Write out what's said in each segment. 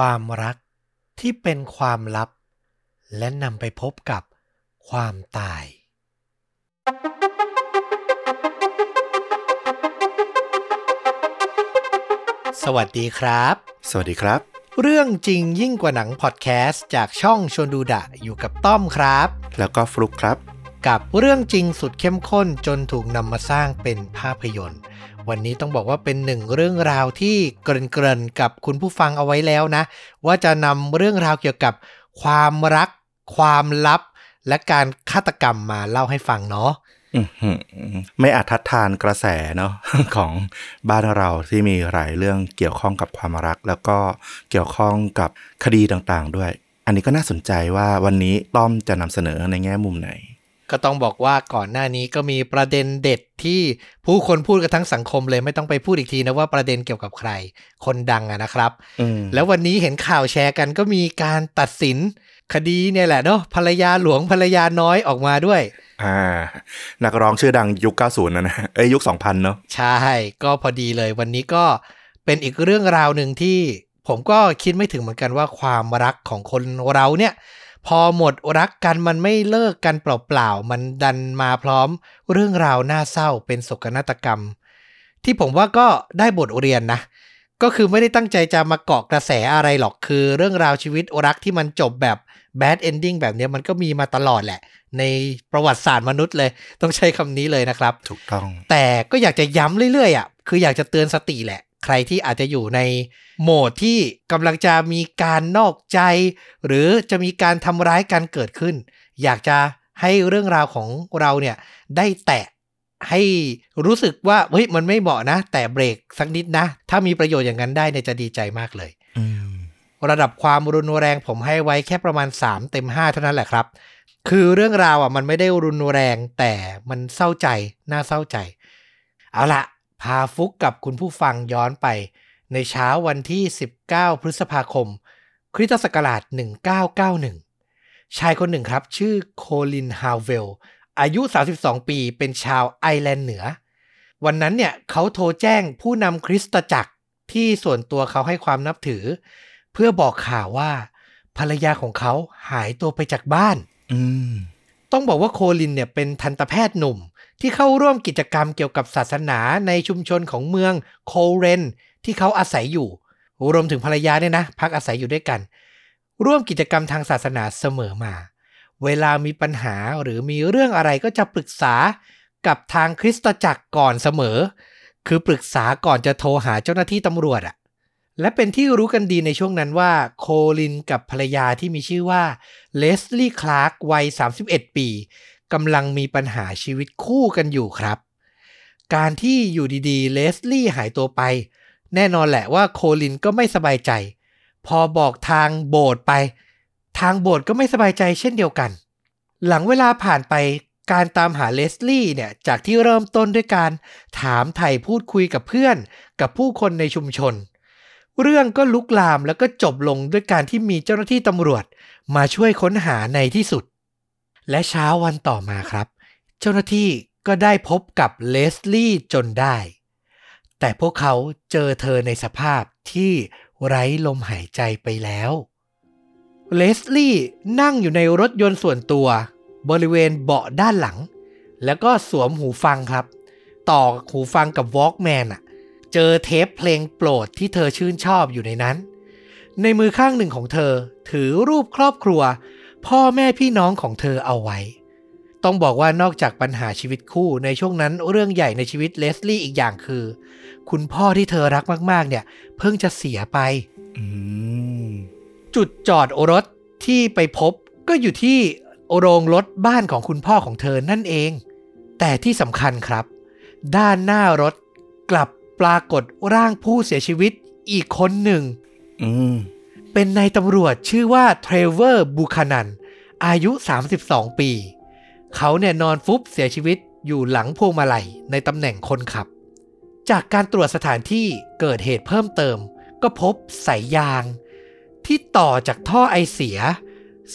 ความรักที่เป็นความลับ และนำไปพบกับความตาย สวัสดีครับ สวัสดีครับ เรื่องจริงยิ่งกว่าหนังพอดแคสต์จากช่องชวนดูดะอยู่กับต้อมครับ แล้วก็ฟลุกครับ กับเรื่องจริงสุดเข้มข้นจนถูกนำมาสร้างเป็นภาพยนตร์ วันนี้ต้องบอกว่าเป็นหนึ่งเรื่องราวที่เกริ่นๆกับคุณผู้ฟังเอาไว้แล้วนะ ว่าจะนำเรื่องราวเกี่ยวกับความรัก ความลับ และการฆาตกรรมมาเล่าให้ฟังเนาะไม่อาจทัดทานกระแสเนาะของบ้านเราที่มีหลายเรื่องเกี่ยวข้องกับความรัก แล้วก็เกี่ยวข้องกับคดีต่างๆ ด้วย อันนี้ก็น่าสนใจว่าวันนี้ต้อมจะนำเสนอในแง่มุมไหน ก็ต้องบอกว่าก่อนหน้านี้ก็มีประเด็นเด็ดที่ผู้คนพูดกันทั้งสังคมเลยไม่ต้องไปพูดอีกทีนะว่าประเด็นเกี่ยวกับใคร คนดังอะนะครับอืมแล้ววันนี้เห็นข่าวแชร์กันก็มีการตัดสินคดีเนี่ยแหละเนาะภรรยาหลวงภรรยาน้อยออกมาด้วย อ่า นักร้องชื่อดังยุค 90 นะนะเอ้ยยุค 2000 เนาะใช่ ก็พอดีเลยวันนี้ก็เป็นอีกเรื่องราวหนึ่งที่ผมก็คิดไม่ถึงเหมือนกันว่าความรักของคนเราเนี่ย พอหมดรักกันมันไม่เลิกกันเปล่าๆ มันดันมาพร้อมเรื่องราวน่าเศร้าเป็นโศกนาฏกรรม ที่ผมว่าก็ได้บทเรียนนะ ก็คือไม่ได้ตั้งใจจะมาเกาะกระแสอะไรหรอกคือเรื่องราวชีวิตรักที่มันจบแบบ bad ending แบบเนี้ยมันก็มีมาตลอดแหละ ในประวัติศาสตร์มนุษย์เลย ต้องใช้คำนี้เลยนะครับ ถูกต้อง แต่ก็อยากจะย้ำเรื่อยๆอะคืออยากจะเตือนสติแหละ ใครที่อาจจะอยู่ในโหมดที่กำลังจะมีการนอกใจ หรือจะมีการทำร้ายกันเกิดขึ้น อยากจะให้เรื่องราวของเราเนี่ยได้แตะให้รู้สึกว่าเฮ้ยมันไม่เหมาะนะ แต่เบรกสักนิดนะ ถ้ามีประโยชน์อย่างนั้นได้เนี่ยจะดีใจมากเลยระดับความรุนแรงผมให้ไว้แค่ประมาณ 3 เต็ม 5 เท่านั้นแหละครับ คือเรื่องราวอะมันไม่ได้รุนแรงแต่มันเศร้าใจน่าเศร้าใจ เอาละ พาฟุกกับคุณผู้ฟังย้อนไป ในเช้าวันที่ 19 พฤษภาคม คริสตศักราช 1991 ชายคนหนึ่งครับ ชื่อโคลินฮาวเวล อายุ 32 ปีเป็นชาวไอร์แลนด์เหนือ วันนั้นเนี่ยเขาโทรแจ้งผู้นำคริสตจักรที่ส่วนตัวเขาให้ความนับถือ เพื่อบอกข่าวว่า ภรรยาของเขาหายตัวไปจากบ้าน อืม ต้องบอกว่าโคลินเนี่ยเป็นทันตแพทย์หนุ่ม ที่เข้าร่วมกิจกรรมเกี่ยวกับศาสนาในชุมชนของเมืองโคเรน ที่เขาอาศัยอยู่ รวมถึงภรรยาเนี่ยนะ พักอาศัยอยู่ด้วยกัน ร่วมกิจกรรมทางศาสนาเสมอมา เวลามีปัญหาหรือมีเรื่องอะไรก็จะปรึกษากับทางคริสตจักรก่อนเสมอ คือปรึกษาก่อนจะโทรหาเจ้าหน้าที่ตำรวจอะ และเป็นที่รู้กันดีในช่วงนั้นว่าโคลินกับภรรยาที่มีชื่อว่าเลสลี่คลาร์กวัย 31 ปีกำลังมีปัญหาชีวิตคู่กันอยู่ครับ การที่อยู่ดีๆเลสลี่หายตัวไป แน่นอนแหละว่าโคลินก็ไม่สบายใจ พอบอกทางโบสถ์ไป ทางโบสถ์ก็ไม่สบายใจเช่นเดียวกัน หลังเวลาผ่านไปการตามหาเลสลี่เนี่ยจากที่เริ่มต้นด้วยการถามไถ่พูดคุยกับเพื่อน กับผู้คนในชุมชน เรื่องก็ลุกลามแล้วก็จบลงด้วยการที่มีเจ้าหน้าที่ตำรวจ มาช่วยค้นหาในที่สุด และเช้าวันต่อมาครับ เจ้าหน้าที่ก็ได้พบกับเลสลี่จนได้ แต่พวกเขาเจอเธอในสภาพที่ไร้ลมหายใจไปแล้วเลสลี่นั่งอยู่ในรถยนต์ส่วนตัว บริเวณเบาะด้านหลัง แล้วก็สวมหูฟังครับ ต่อหูฟังกับวอล์กแมนอะ เจอเทปเพลงโปรดที่เธอชื่นชอบอยู่ในนั้น ในมือข้างหนึ่งของเธอ ถือรูปครอบครัว พ่อแม่พี่น้องของเธอเอาไว้ ต้องบอกว่านอกจากปัญหาชีวิตคู่ในช่วงนั้นเรื่องใหญ่ในชีวิตเลสลี่อีกอย่างคือ คุณพ่อที่เธอรักมาก ๆ เนี่ย เพิ่งจะเสียไปจุดจอดอรถที่ไปพบก็อยู่ที่โรงรถบ้านของคุณพ่อของเธอนั่นเอง แต่ที่สำคัญครับ ด้านหน้ารถกลับ ปรากฏร่างผู้เสียชีวิตอีกคนหนึ่งอืมเป็นนายตำรวจชื่อว่าเทรเวอร์บูคานัน อายุ 32 ปี เขาเนี่ยนอนฟุบเสียชีวิตอยู่หลังพวงมาลัยในตำแหน่งคนขับ จากการตรวจสถานที่เกิดเหตุเพิ่มเติม ก็พบสายยาง ที่ต่อจากท่อไอเสีย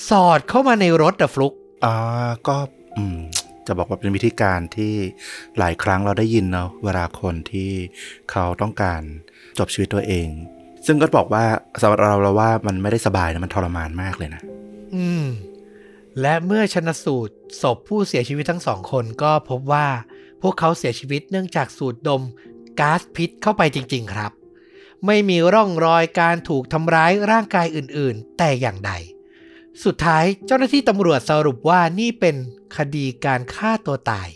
สอดเข้ามาในรถอะฟลุกอ่าก็อืม จะบอกว่าเป็นวิธีการที่หลายครั้งเราได้ยินเนาะเวลาคนที่เขาต้องการจบชีวิตตัวเอง ซึ่งก็บอกว่าสำหรับเราเราว่ามันไม่ได้สบายนะมันทรมานมากเลยนะ อืม และเมื่อชนสูตรศพผู้เสียชีวิตทั้งสองคนก็พบว่าพวกเขาเสียชีวิตเนื่องจากสูดดมก๊าซพิษเข้าไปจริง ๆ ครับ ไม่มีร่องรอยการถูกทำร้ายร่างกายอื่น ๆ แต่อย่างใด สุดท้ายเจ้าหน้าที่ตำรวจสรุปว่านี่เป็นคดีการฆ่าตัวตาย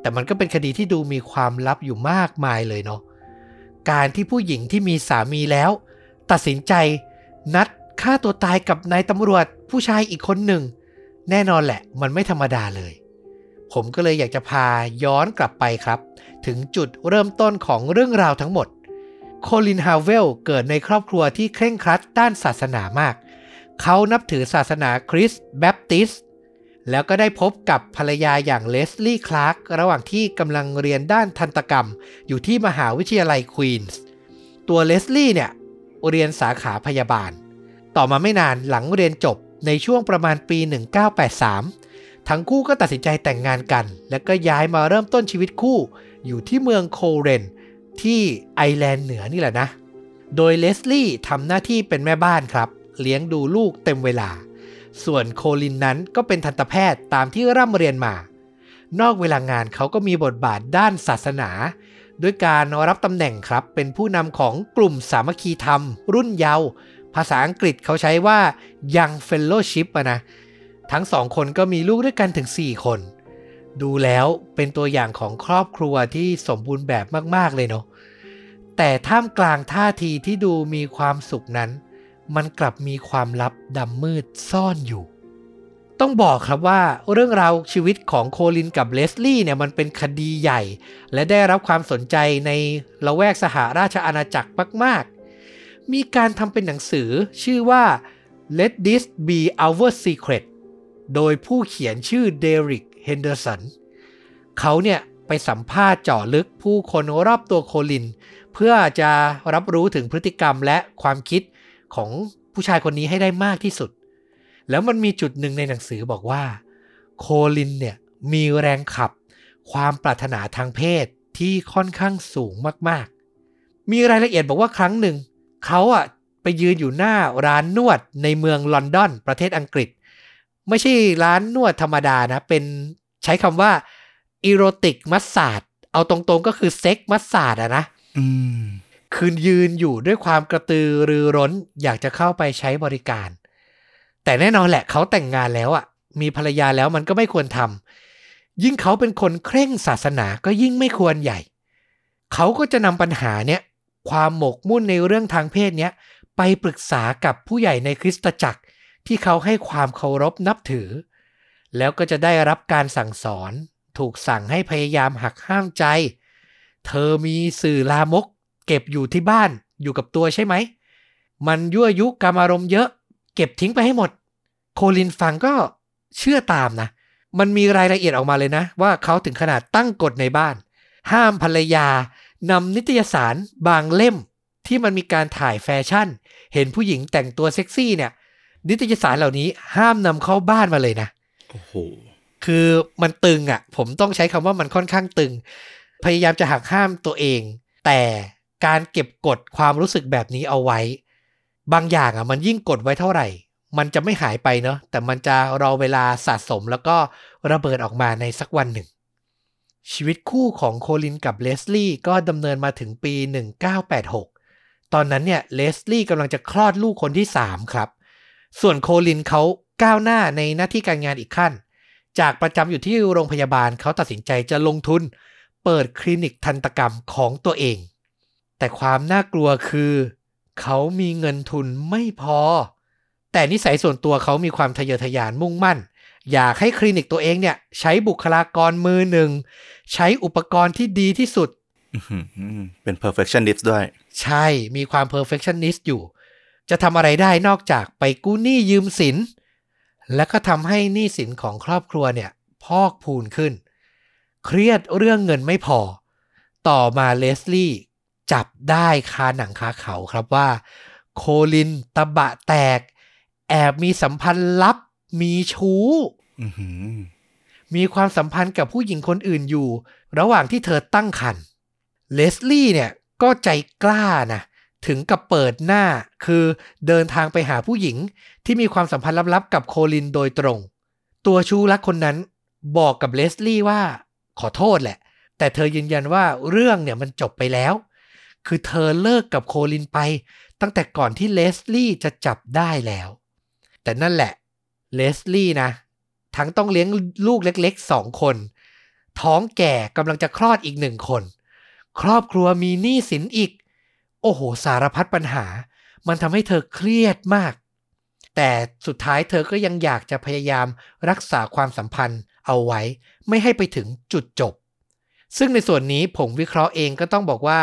แต่มันก็เป็นคดีที่ดูมีความลับอยู่มากมายเลยเนาะ การที่ผู้หญิงที่มีสามีแล้ว ตัดสินใจนัดฆ่าตัวตายกับนายตำรวจผู้ชายอีกคนหนึ่ง แน่นอนแหละ มันไม่ธรรมดาเลย ผมก็เลยอยากจะพาย้อนกลับไปครับ ถึงจุดเริ่มต้นของเรื่องราวทั้งหมด โคลินฮาวเวลเกิดในครอบครัวที่เคร่งครัดด้านศาสนามาก เขานับถือศาสนาคริสต์แบปติสต์แล้วก็ได้พบกับภรรยาอย่างเลสลี่คลาร์กระหว่างที่กำลังเรียนด้านทันตกรรม อยู่ที่มหาวิทยาลัยควีนส์ตัวเลสลี่เนี่ย เรียนสาขาพยาบาล ต่อมาไม่นานหลังเรียนจบในช่วงประมาณปี 1983 ทั้งคู่ก็ตัดสินใจแต่งงานกัน แล้วก็ย้ายมาเริ่มต้นชีวิตคู่ อยู่ที่เมืองโคเรน ที่ไอร์แลนด์เหนือนี่แหละนะ โดยเลสลี่ทำหน้าที่เป็นแม่บ้านครับ เลี้ยงดูลูกเต็มเวลา ส่วนโคลินนั้นก็เป็นทันตแพทย์ตามที่ร่ำเรียนมา นอกเวลางานเขาก็มีบทบาทด้านศาสนา ด้วยการรับตำแหน่งครับเป็นผู้นำของกลุ่มสามัคคีธรรม รุ่นเยาว์ภาษาอังกฤษเขาใช้ว่า Young Fellowship ะนะทั้งสองคนก็มีลูกด้วยกันถึง 4 คน ดูแล้วเป็นตัวอย่างของครอบครัวที่สมบูรณ์แบบมาก ๆ เลยเนาะแต่ท่ามกลางท่าทีที่ดูมีความสุขนั้น มันกลับมีความลับดำมืดซ่อนอยู่ ต้องบอกครับว่าเรื่องราวชีวิตของโคลินกับเลสลี่เนี่ยมันเป็นคดีใหญ่ และได้รับความสนใจในละแวกสหราชอาณาจักรมาก ๆ มีการทำเป็นหนังสือชื่อว่า Let This Be Our Secret โดยผู้เขียนชื่อเดริกเฮนเดอร์สันเขาเนี่ยไปสัมภาษณ์เจาะลึกผู้คนรอบตัวโคลิน เพื่อจะรับรู้ถึงพฤติกรรมและความคิด ของผู้ชายคนนี้ให้ได้มากที่สุด แล้วมันมีจุดหนึ่งในหนังสือบอกว่า โคลินเนี่ยมีแรงขับ ความปรารถนาทางเพศที่ค่อนข้างสูงมากๆ มีรายละเอียดบอกว่าครั้งหนึ่ง เขาอะไปยืนอยู่หน้าร้านนวดในเมืองลอนดอน ประเทศอังกฤษ ไม่ใช่ร้านนวดธรรมดานะ เป็นใช้คำว่าอีโรติกมัสซาดเอาตรงๆก็คือเซ็กมัสซาดอะนะ คืนยืนอยู่ด้วยความกระตือรือร้นอยากจะเข้าไปใช้บริการ แต่แน่นอนแหละเขาแต่งงานแล้วอะ มีภรรยาแล้วมันก็ไม่ควรทำยิ่งเขาเป็นคนเคร่งศาสนาก็ยิ่งไม่ควรใหญ่ เขาก็จะนำปัญหาเนี้ยความหมกมุ่นในเรื่องทางเพศเนี้ยไปปรึกษากับผู้ใหญ่ในคริสตจักรที่เขาให้ความเคารพนับถือ แล้วก็จะได้รับการสั่งสอน ถูกสั่งให้พยายามหักห้ามใจ เธอมีสื่อลามก เก็บอยู่ที่บ้านอยู่กับตัวใช่ไหม มันยั่วยุกามารมณ์เยอะ เก็บทิ้งไปให้หมด โคลินฟังก็เชื่อตามนะ มันมีรายละเอียดออกมาเลยนะ ว่าเขาถึงขนาดตั้งกฎในบ้าน ห้ามภรรยานำนิตยสารบางเล่มที่มันมีการถ่ายแฟชั่น เห็นผู้หญิงแต่งตัวเซ็กซี่เนี่ย นิตยสารเหล่านี้ห้ามนำเข้าบ้านมาเลยนะโอ้โหคือมันตึงอะ ผมต้องใช้คำว่ามันค่อนข้างตึง พยายามจะหักห้ามตัวเอง แต่ การเก็บกดความรู้สึกแบบนี้เอาไว้ บางอย่างอะมันยิ่งกดไว้เท่าไหร่ มันจะไม่หายไปเนาะแต่มันจะรอเวลาสะสมแล้วก็ระเบิดออกมาในสักวันหนึ่ง ชีวิตคู่ของโคลินกับเลสลี่ก็ดำเนินมาถึงปี 1986 ตอนนั้นเนี่ยเลสลี่กำลังจะคลอดลูกคนที่ 3 ครับ ส่วนโคลินเขาก้าวหน้าในหน้าที่การงานอีกขั้น จากประจำอยู่ที่โรงพยาบาลเขาตัดสินใจจะลงทุน เปิดคลินิกทันตกรรมของตัวเอง แต่ความน่ากลัวคือ เขามีเงินทุนไม่พอ แต่นิสัยส่วนตัวเขามีความทะเยอทะยานมุ่งมั่น อยากให้คลินิกตัวเองเนี่ย ใช้บุคลากรมือหนึ่ง ใช้อุปกรณ์ที่ดีที่สุดอื้อหือเป็น perfectionist ด้วย ใช่มีความ perfectionist อยู่ จะทำอะไรได้นอกจากไปกู้หนี้ยืมสิน และก็ทำให้หนี้สินของครอบครัวเนี่ย พอกพูนขึ้น เครียดเรื่องเงินไม่พอ ต่อมาเลสลี่ จับได้คาหนังคาเขาครับว่า โคลินตะบะแตก แอบมีสัมพันธ์ลับมีชู้อือหือมีความสัมพันธ์กับผู้หญิงคนอื่นอยู่ ระหว่างที่เธอตั้งครรภ์เลสลี่เนี่ยก็ใจกล้านะถึงกับเปิดหน้าคือเดินทางไปหาผู้หญิงที่มีความสัมพันธ์ลับๆกับโคลินโดยตรง ตัวชูรักคนนั้นบอกกับเลสลี่ว่าขอโทษแหละ แต่เธอยืนยันว่าเรื่องเนี่ยมันจบไปแล้ว คือเธอเลิกกับโคลินไป ตั้งแต่ก่อนที่เลสลี่จะจับได้แล้ว แต่นั่นแหละเลสลี่นะ ทั้งต้องเลี้ยงลูกเล็กๆสองคน ท้องแก่กำลังจะคลอดอีกหนึ่งคน ครอบครัวมีหนี้สินอีก โอ้โห สารพัดปัญหา มันทำให้เธอเครียดมาก แต่สุดท้ายเธอก็ยังอยากจะพยายามรักษาความสัมพันธ์เอาไว้ ไม่ให้ไปถึงจุดจบ ซึ่งในส่วนนี้ผมวิเคราะห์เองก็ต้องบอกว่า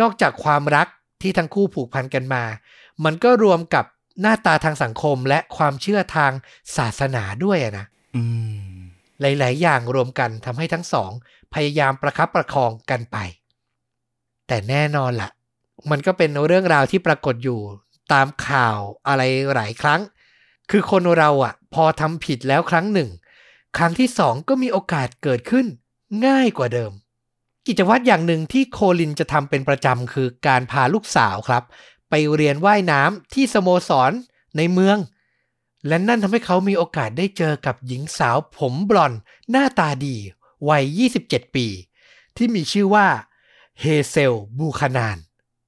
นอกจากความรักที่ทั้งคู่ผูกพันกันมา มันก็รวมกับหน้าตาทางสังคมและความเชื่อทางศาสนาด้วยอะนะอืมหลาย ๆ อย่างรวมกันทำให้ทั้งสอง พยายามประคับประคองกันไป แต่แน่นอนละ่ะ มันก็เป็นเรื่องราวที่ปรากฏอยู่ตามข่าวอะไรหลายครั้ง คือคนเราอะ่ะ พอทำผิดแล้วครั้งหนึ่ง ครั้งที่สองก็มีโอกาสเกิดขึ้น ง่ายกว่าเดิม กิจวัตรอย่างหนึ่งที่โคลินจะทำเป็นประจำคือการพาลูกสาวครับ ไปเรียนว่ายน้ำที่สโมสรในเมือง และนั่นทำให้เขามีโอกาสได้เจอกับหญิงสาวผมบลอนด์หน้าตาดีวัย 27 ปี ที่มีชื่อว่าเฮเซลบูคานาน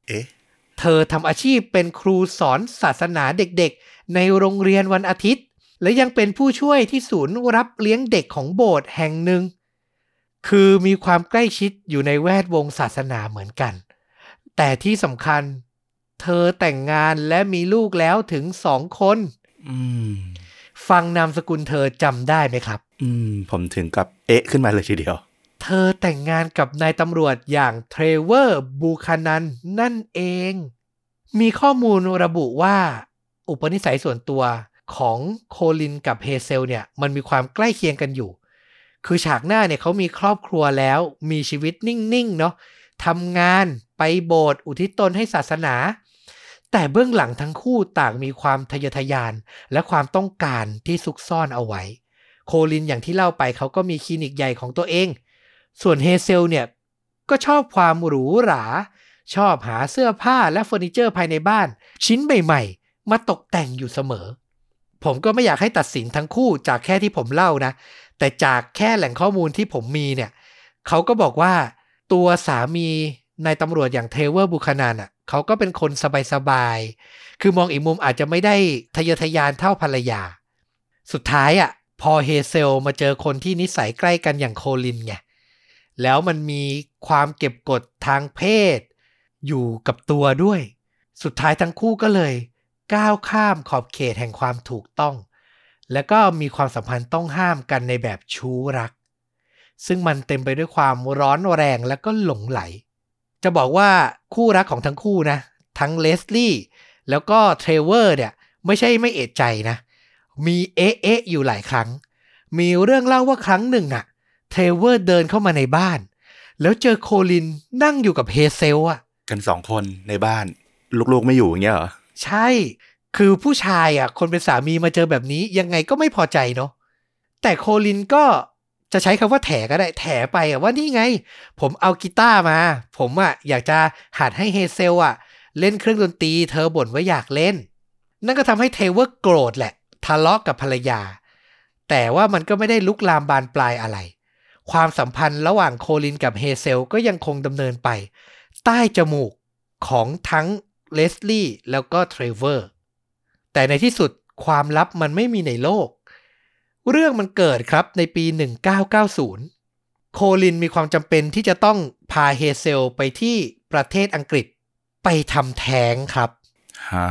เอ๊ะ เธอทำอาชีพเป็นครูสอนศาสนาเด็กๆ ในโรงเรียนวันอาทิตย์ และยังเป็นผู้ช่วยที่ศูนย์รับเลี้ยงเด็กของโบสถ์แห่งหนึ่ง คือมีความใกล้ชิดอยู่ในแวดวงศาสนาเหมือนกัน แต่ที่สำคัญเธอแต่งงานและมีลูกแล้วถึงสองคนอืมฟังนามสกุลเธอจำได้ไหมครับ อืม ผมถึงกับเอ๊ะขึ้นมาเลยทีเดียว เธอแต่งงานกับนายตำรวจอย่างเทรเวอร์บูคานันนั่นเอง มีข้อมูลระบุว่า อุปนิสัยส่วนตัวของโคลินกับเฮเซลเนี่ย มันมีความใกล้เคียงกันอยู่ คือฉากหน้าเนี่ยเขามีครอบครัวแล้วมีชีวิตนิ่ง ๆ เนาะทำงานไปโบสถ์อุทิศตนให้ศาสนา แต่เบื้องหลังทั้งคู่ต่างมีความทะเยอทะยาน และความต้องการที่ซุกซ่อนเอาไว้ โคลินอย่างที่เล่าไปเขาก็มีคลินิกใหญ่ของตัวเอง ส่วนเฮเซลเนี่ยก็ชอบความหรูหรา ชอบหาเสื้อผ้าและเฟอร์นิเจอร์ภายในบ้าน ชิ้นใหม่ๆ มาตกแต่งอยู่เสมอ ผมก็ไม่อยากให้ตัดสินทั้งคู่จากแค่ที่ผมเล่านะ แต่จากแค่แหล่งข้อมูลที่ผมมีเนี่ยเขาก็บอกว่าตัวสามีนายตำรวจอย่างเทเวอร์บุคานานอะเขาก็เป็นคนสบายๆ คือมองอีกมุมอาจจะไม่ได้ทะเยอทะยานเท่าภรรยา สุดท้ายอะพอเฮเซลมาเจอคนที่นิสัยใกล้กันอย่างโคลินไง แล้วมันมีความเก็บกดทางเพศ อยู่กับตัวด้วย สุดท้ายทั้งคู่ก็เลย ก้าวข้ามขอบเขตแห่งความถูกต้อง แล้วก็มีความสัมพันธ์ต้องห้ามกันในแบบชู้รัก ซึ่งมันเต็มไปด้วยความร้อนแรงและก็หลงใหล จะบอกว่าคู่รักของทั้งคู่นะ ทั้งเลสลี่แล้วก็เทรเวอร์เนี่ยไม่ใช่ไม่เอะใจนะ มีเอ๊ะเอ๊ะอยู่หลายครั้ง มีเรื่องเล่าว่าครั้งหนึ่งอะเทรเวอร์เดินเข้ามาในบ้าน แล้วเจอโคลินนั่งอยู่กับเฮเซลอะกันสองคนในบ้าน ลูกๆไม่อยู่อย่างเงี้ยเหรอ ใช่ คือผู้ชายอะ คนเป็นสามีมาเจอแบบนี้ยังไงก็ไม่พอใจเนาะแต่โคลินก็จะใช้คำว่าแถก็ได้ แถไปอะว่านี่ไง ผมเอากีตาร์มา ผมอะอยากจะหัดให้เฮเซลอะ เล่นเครื่องดนตรี เธอบ่นว่าอยากเล่น นั่นก็ทำให้เทรเวอร์โกรธแหละ ทะเลาะกับภรรยา แต่ว่ามันก็ไม่ได้ลุกลามบานปลายอะไร ความสัมพันธ์ระหว่างโคลินกับเฮเซลก็ยังคงดำเนินไป ใต้จมูกของทั้งเลสลี่แล้วก็เทรเวอร์ แต่ในที่สุดความลับมันไม่มีในโลก เรื่องมันเกิดครับในปี 1990 โคลินมีความจำเป็นที่จะต้องพาเฮเซลไปที่ประเทศอังกฤษไปทำแท้งครับฮะ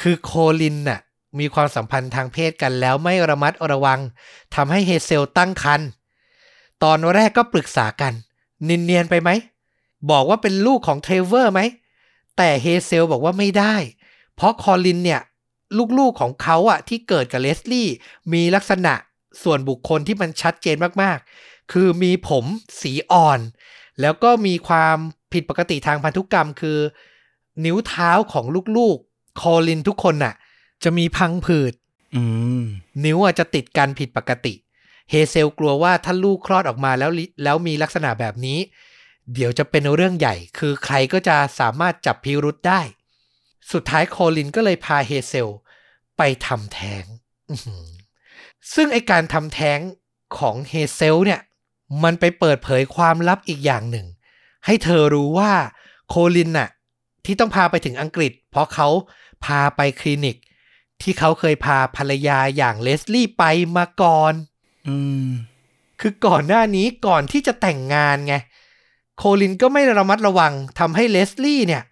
คือโคลินน่ะมีความสัมพันธ์ทางเพศกันแล้วไม่ระมัดระวังทำให้เฮเซลตั้งครรภ์ตอนแรกก็ปรึกษากัน เนียนเนียนไปไหม บอกว่าเป็นลูกของเทรเวอร์ไหม แต่เฮเซลบอกว่าไม่ได้ เพราะโคลินเนี่ย ลูกๆของเขาอะที่เกิดกับเลสลี่มีลักษณะส่วนบุคคลที่มันชัดเจนมากๆ คือมีผมสีอ่อน แล้วก็มีความผิดปกติทางพันธุกรรม คือ นิ้วเท้าของลูกๆโคลินทุกคนน่ะ จะมีพังผืดอืมนิ้วอาจจะติดกันผิดปกติ เฮเซลกลัวว่าถ้าลูกคลอดออกมาแล้วลิแล้วมีลักษณะแบบนี้ เดี๋ยวจะเป็นเรื่องใหญ่ คือใครก็จะสามารถจับพิรุษได้ สุดท้ายโคลินก็เลยพาเฮเซล ไปทำแท้งอื้อหือซึ่งไอการทำแท้งของเฮเซลเนี่ย มันไปเปิดเผยความลับอีกอย่างหนึ่ง ให้เธอรู้ว่าโคลินน่ะที่ต้องพาไปถึงอังกฤษ เพราะเขาพาไปคลินิก ที่เขาเคยพาภรรยาอย่างเลสลี่ไปมาก่อน อืม คือก่อนหน้านี้ก่อนที่จะแต่งงานไง โคลินก็ไม่ระมัดระวังทำให้เลสลี่เนี่ย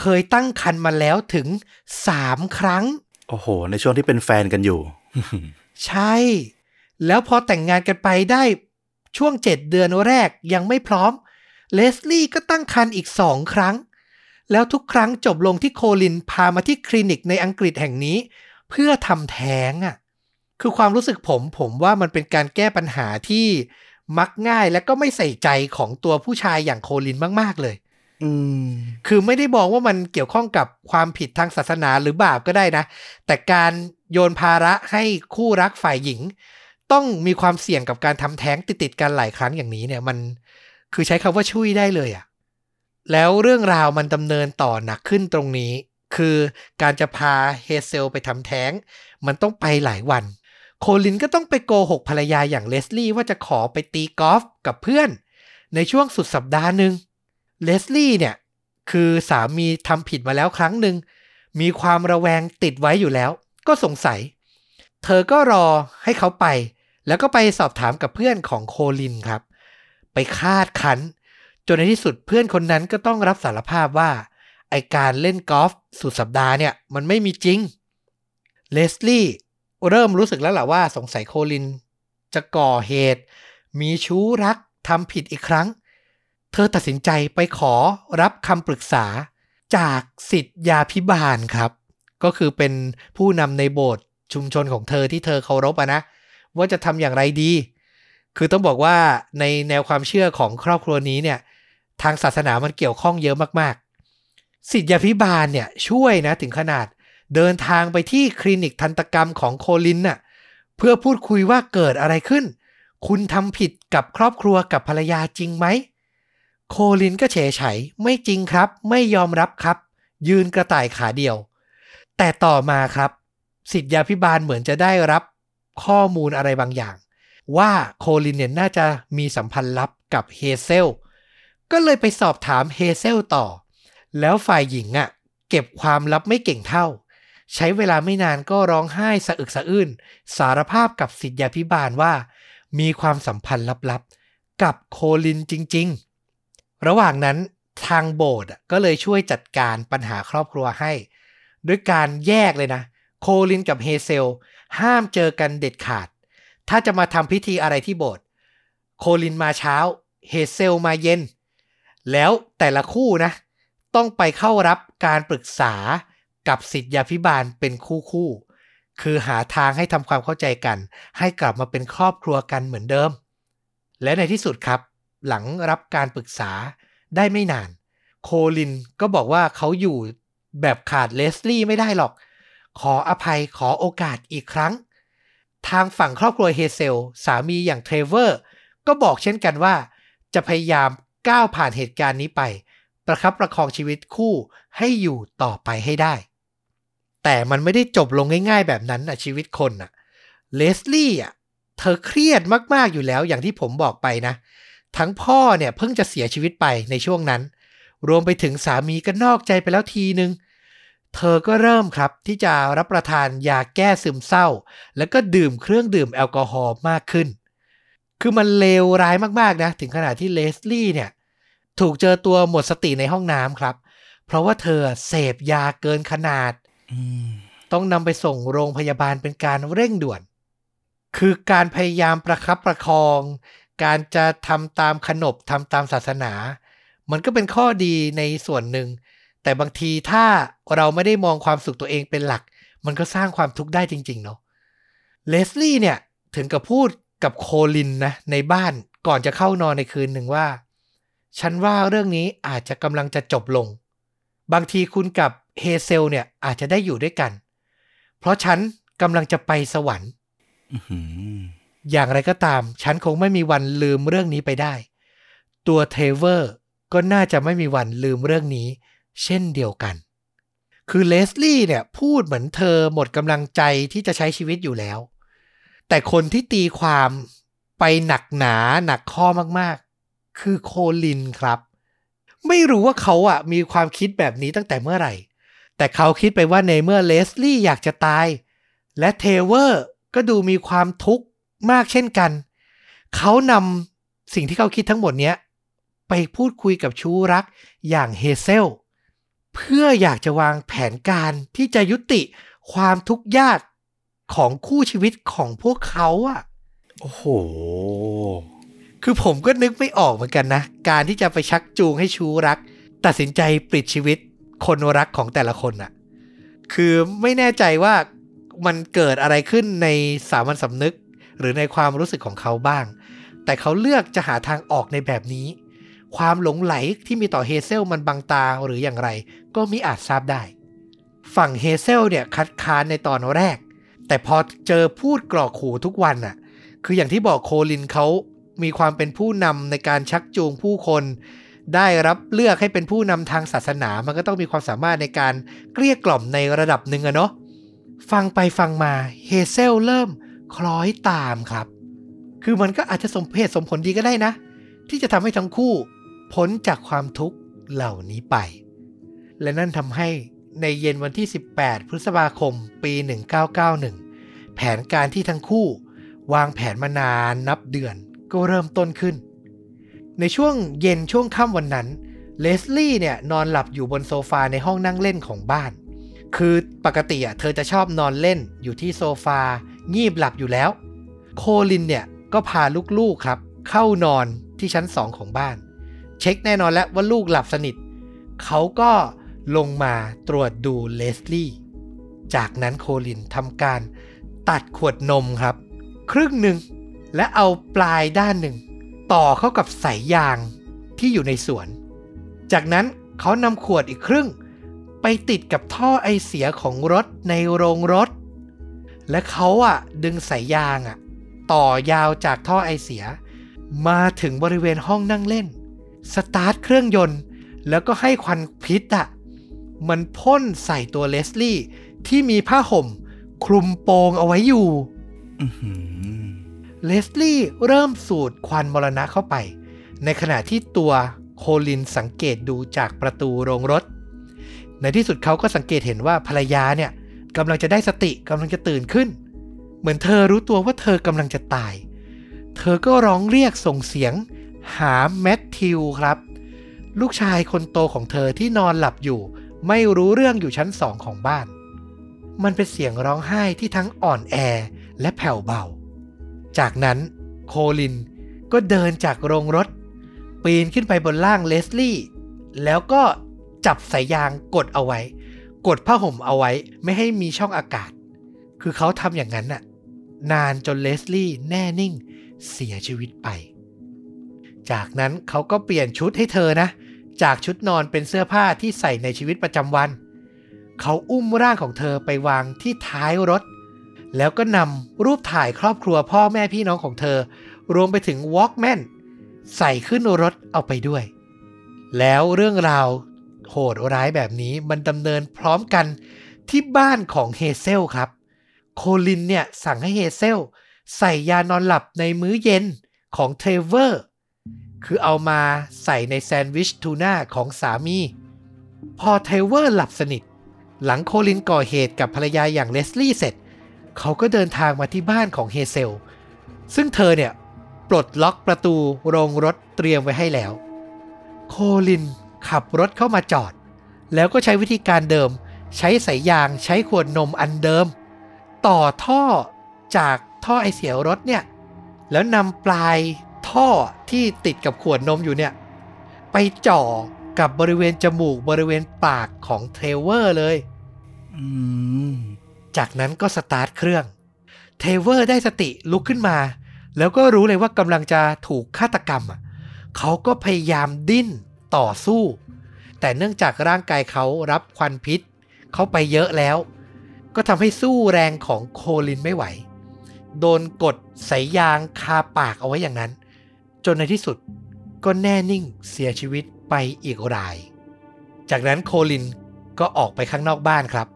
เคยตั้งครรภ์มาแล้วถึงสามครั้ง โอ้โห ในช่วงที่เป็นแฟนกันอยู่ ใช่ แล้วพอแต่งงานกันไปได้ช่วงเจ็ดเดือนแรกยังไม่พร้อม เลสลี่ก็ตั้งครรภ์อีกสองครั้ง แล้วทุกครั้งจบลงที่โคลินพามาที่คลินิกในอังกฤษแห่งนี้ เพื่อทำแท้งอะ คือความรู้สึกผมผมว่ามันเป็นการแก้ปัญหาที่มักง่ายและก็ไม่ใส่ใจของตัวผู้ชายอย่างโคลินมาก ๆ เลย คือไม่ได้มองว่ามันเกี่ยวข้องกับความผิดทางศาสนาหรือบาปก็ได้นะ แต่การโยนภาระให้คู่รักฝ่ายหญิง ต้องมีความเสี่ยงกับการทำแท้งติดๆกันหลายครั้งอย่างนี้เนี่ย มันคือใช้คำว่าช่วยได้เลยอะแล้วเรื่องราวมันดำเนินต่อหนักขึ้นตรงนี้ คือการจะพาเฮเซลไปทำแท้ง มันต้องไปหลายวัน โคลินก็ต้องไปโกหกภรรยาอย่างเลสลี่ว่าจะขอไปตีกอล์ฟกับเพื่อน ในช่วงสุดสัปดาห์หนึ่ง เลสลี่เนี่ย คือสามีทำผิดมาแล้วครั้งหนึ่ง มีความระแวงติดไว้อยู่แล้ว ก็สงสัย เธอก็รอให้เขาไป แล้วก็ไปสอบถามกับเพื่อนของโคลินครับ ไปคาดคันจนในที่สุดเพื่อนคนนั้นก็ต้องรับสารภาพว่า ไอการเล่นกอล์ฟสุดสัปดาห์เนี่ย มันไม่มีจริงเลสลี่เริ่มรู้สึกแล้วแหละว่าสงสัยโคลิน จะก่อเหตุ มีชู้รักทำผิดอีกครั้ง เธอตัดสินใจไปขอรับคำปรึกษาจากสิทธยาพิบาลครับ ก็คือเป็นผู้นำในโบสถ์ชุมชนของเธอที่เธอเคารพนะ ว่าจะทำอย่างไรดี คือต้องบอกว่าในแนวความเชื่อของครอบครัวนี้เนี่ย ทางศาสนามันเกี่ยวข้องเยอะมากๆ สิทธยาพิบาลเนี่ยช่วยนะถึงขนาดเดินทางไปที่คลินิกทันตกรรมของโคลินน่ะเพื่อพูดคุยว่าเกิดอะไรขึ้น คุณทำผิดกับครอบครัวกับภรรยาจริงไหม โคลินก็เฉยเฉยไม่จริงครับ ไม่ยอมรับครับ ยืนกระต่ายขาเดียว แต่ต่อมาครับสิทธยาพิบาลเหมือนจะได้รับข้อมูลอะไรบางอย่าง ว่าโคลินเนี่ยน่าจะมีสัมพันธ์ลับกับเฮเซลก็เลยไปสอบถามเฮเซลต่อ แล้วฝ่ายหญิงอะ่ะ เก็บความลับไม่เก่งเท่า ใช้เวลาไม่นานก็ร้องไห้สะอึกสะอื้นสารภาพกับสิทธยาพิบาลว่า มีความสัมพันธ์ลับๆ กับโคลินจริง ๆ ระหว่างนั้นทางโบสถ์ก็เลยช่วยจัดการปัญหาครอบครัวให้ ด้วยการแยกเลยนะ โคลินกับเฮเซล ห้ามเจอกันเด็ดขาด ถ้าจะมาทำพิธีอะไรที่โบสถ์โคลินมาเช้า เฮเซลมาเย็น แล้วแต่ละคู่นะ ต้องไปเข้ารับการปรึกษากับสิทธยาพิบาลเป็นคู่คู่คือหาทางให้ทำความเข้าใจกัน ให้กลับมาเป็นครอบครัวกันเหมือนเดิม และในที่สุดครับ หลังรับการปรึกษาได้ไม่นาน โคลินก็บอกว่าเขาอยู่แบบขาดเลสลี่ไม่ได้หรอก ขออภัยขอโอกาสอีกครั้ง ทางฝั่งครอบครัวเฮเซล สามีอย่างเทรเวอร์ ก็บอกเช่นกันว่า จะพยายามก้าวผ่านเหตุการณ์นี้ไป ประคับประคองชีวิตคู่ให้อยู่ต่อไปให้ได้ แต่มันไม่ได้จบลงง่าย ๆ แบบนั้นนะชีวิตคนนะเลสลี่อะเธอเครียดมากๆอยู่แล้วอย่างที่ผมบอกไปนะ ทั้งพ่อเนี่ยเพิ่งจะเสียชีวิตไปในช่วงนั้น รวมไปถึงสามีก็นอกใจไปแล้วทีนึง เธอก็เริ่มครับที่จะรับประทานยาแก้ซึมเศร้า แล้วก็ดื่มเครื่องดื่มแอลกอฮอล์มากขึ้น คือมันเลวร้ายมากๆนะ ถึงขนาดที่เลสลี่เนี่ยถูกเจอตัวหมดสติในห้องน้ำครับ เพราะว่าเธอเสพยาเกินขนาดอืมต้องนำไปส่งโรงพยาบาลเป็นการเร่งด่วน คือการพยายามประคับประคอง การจะทำตามขนบทำตามศาสนา มันก็เป็นข้อดีในส่วนหนึ่ง แต่บางทีถ้าเราไม่ได้มองความสุขตัวเองเป็นหลัก มันก็สร้างความทุกข์ได้จริง ๆ เนาะเลสลี่เนี่ยถึงกับพูดกับโคลินนะในบ้านก่อนจะเข้านอนในคืนหนึ่งว่า ฉันว่าเรื่องนี้อาจจะกำลังจะจบลง บางทีคุณกับเฮเซลเนี่ยอาจจะได้อยู่ด้วยกัน เพราะฉันกำลังจะไปสวรรค์ อย่างไรก็ตาม ฉันคงไม่มีวันลืมเรื่องนี้ไปได้ ตัวเทรเวอร์ก็น่าจะไม่มีวันลืมเรื่องนี้ เช่นเดียวกัน คือเลสลี่เนี่ยพูดเหมือนเธอหมดกำลังใจที่จะใช้ชีวิตอยู่แล้ว แต่คนที่ตีความไปหนักหนาหนักข้อมากๆ คือโคลินครับ ไม่รู้ว่าเขาอะมีความคิดแบบนี้ตั้งแต่เมื่อไหร่ แต่เขาคิดไปว่าในเมื่อเลสลี่อยากจะตาย และเทเวอร์ก็ดูมีความทุกข์ มากเช่นกัน เขานำสิ่งที่เขาคิดทั้งหมดเนี้ย ไปพูดคุยกับชู้รักอย่างเฮเซล เพื่ออยากจะวางแผนการที่จะยุติความทุกข์ยากของคู่ชีวิตของพวกเขาอะโอ้โห คือผมก็นึกไม่ออกเหมือนกันนะ การที่จะไปชักจูงให้ชู้รัก ตัดสินใจปลิดชีวิตคนรักของแต่ละคนอะคือไม่แน่ใจว่ามันเกิดอะไรขึ้นในสามัญสำนึก หรือในความรู้สึกของเขาบ้าง แต่เขาเลือกจะหาทางออกในแบบนี้ ความหลงไหลที่มีต่อเฮเซลมันบังตาหรืออย่างไร ก็มิอาจทราบได้ ฝั่งเฮเซลเนี่ยคัดค้านในตอนแรก แต่พอเจอพูดกรอกขู่ทุกวันน่ะ คืออย่างที่บอกโคลินเขามีความเป็นผู้นำในการชักจูงผู้คน ได้รับเลือกให้เป็นผู้นำทางศาสนา มันก็ต้องมีความสามารถในการเกลี้ยกล่อมในระดับหนึ่งอะเนาะฟังไปฟังมาเฮเซลเริ่ม คล้อยตามครับ คือมันก็อาจจะสมเหตุสมผลดีก็ได้นะ ที่จะทำให้ทั้งคู่พ้นจากความทุกข์เหล่านี้ไป และนั่นทำให้ในเย็นวันที่ 18 พฤษภาคม ปี 1991 แผนการที่ทั้งคู่ วางแผนมานานนับเดือนก็เริ่มต้นขึ้น ในช่วงเย็นช่วงค่ำวันนั้น เลสลี่เนี่ยนอนหลับอยู่บนโซฟาในห้องนั่งเล่นของบ้าน คือปกติอะเธอจะชอบนอนเล่นอยู่ที่โซฟา งีบหลับอยู่แล้ว โคลินเนี่ยก็พาลูกๆครับ เข้านอนที่ชั้นสองของบ้าน เช็คแน่นอนแล้วว่าลูกหลับสนิท เขาก็ลงมาตรวจดูเลสลี่จากนั้นโคลินทำการตัดขวดนมครับ ครึ่งหนึ่งและเอาปลายด้านหนึ่ง ต่อเข้ากับสายยางที่อยู่ในสวน จากนั้นเขานำขวดอีกครึ่ง ไปติดกับท่อไอเสียของรถในโรงรถ และเขาอะดึงสายยางอะ ต่อยาวจากท่อไอเสีย มาถึงบริเวณห้องนั่งเล่น สตาร์ทเครื่องยนต์ แล้วก็ให้ควันพิษอะ มันพ่นใส่ตัวเลสลี่ที่มีผ้าห่ม คลุมโปงเอาไว้อยู่อื้อหือเลสลี่เริ่มสูดควันมรณะเข้าไป ในขณะที่ตัวโคลินสังเกตดูจากประตูโรงรถ ในที่สุดเขาก็สังเกตเห็นว่าภรรยาเนี่ย กำลังจะได้สติกำลังจะตื่นขึ้น เหมือนเธอรู้ตัวว่าเธอกำลังจะตาย เธอก็ร้องเรียกส่งเสียง หาแมทธิวครับ ลูกชายคนโตของเธอที่นอนหลับอยู่ ไม่รู้เรื่องอยู่ชั้นสองของบ้าน มันเป็นเสียงร้องไห้ที่ทั้งอ่อนแอและแผ่วเบา จากนั้นโคลินก็เดินจากโรงรถ ปีนขึ้นไปบนล่างเลสลี่ แล้วก็จับสายยางกดเอาไว้ กดผ้าห่มเอาไว้ไม่ให้มีช่องอากาศ คือเขาทำอย่างนั้นน่ะนานจนเลสลี่แน่นิ่งเสียชีวิตไป จากนั้นเขาก็เปลี่ยนชุดให้เธอนะ จากชุดนอนเป็นเสื้อผ้าที่ใส่ในชีวิตประจำวัน เขาอุ้มร่างของเธอไปวางที่ท้ายรถ แล้วก็นำรูปถ่ายครอบครัวพ่อแม่พี่น้องของเธอ รวมไปถึง Walkman ใส่ขึ้นรถเอาไปด้วย แล้วเรื่องราว โหดร้ายแบบนี้มันดำเนินพร้อมกันที่บ้านของเฮเซลครับ โคลินเนี่ยสั่งให้เฮเซลใส่ยานอนหลับในมื้อเย็นของเทรเวอร์ คือเอามาใส่ในแซนด์วิชทูน่าของสามี พอเทรเวอร์หลับสนิท หลังโคลินก่อเหตุกับภรรยาอย่างเลสลี่เสร็จ เขาก็เดินทางมาที่บ้านของเฮเซล ซึ่งเธอเนี่ยปลดล็อกประตูโรงรถเตรียมไว้ให้แล้ว โคลิน ขับรถเข้ามาจอด แล้วก็ใช้วิธีการเดิม ใช้สายยางใช้ขวดนมอันเดิม ต่อท่อจากท่อไอเสียรถเนี่ย แล้วนำปลายท่อที่ติดกับขวดนมอยู่เนี่ย ไปจ่อกับบริเวณจมูกบริเวณปากของเทรเวอร์เลยอืมจากนั้นก็สตาร์ทเครื่อง เทรเวอร์ได้สติลุกขึ้นมา แล้วก็รู้เลยว่ากำลังจะถูกฆาตกรรมอะเขาก็พยายามดิ้น ต่อสู้ แต่เนื่องจากร่างกายเขารับควันพิษ เข้าไปเยอะแล้ว ก็ทำให้สู้แรงของโคลินไม่ไหว โดนกดสายยางคาปากเอาไว้อย่างนั้น จนในที่สุดก็แน่นิ่งเสียชีวิตไปอีกราย จากนั้นโคลินก็ออกไปข้างนอกบ้านครับ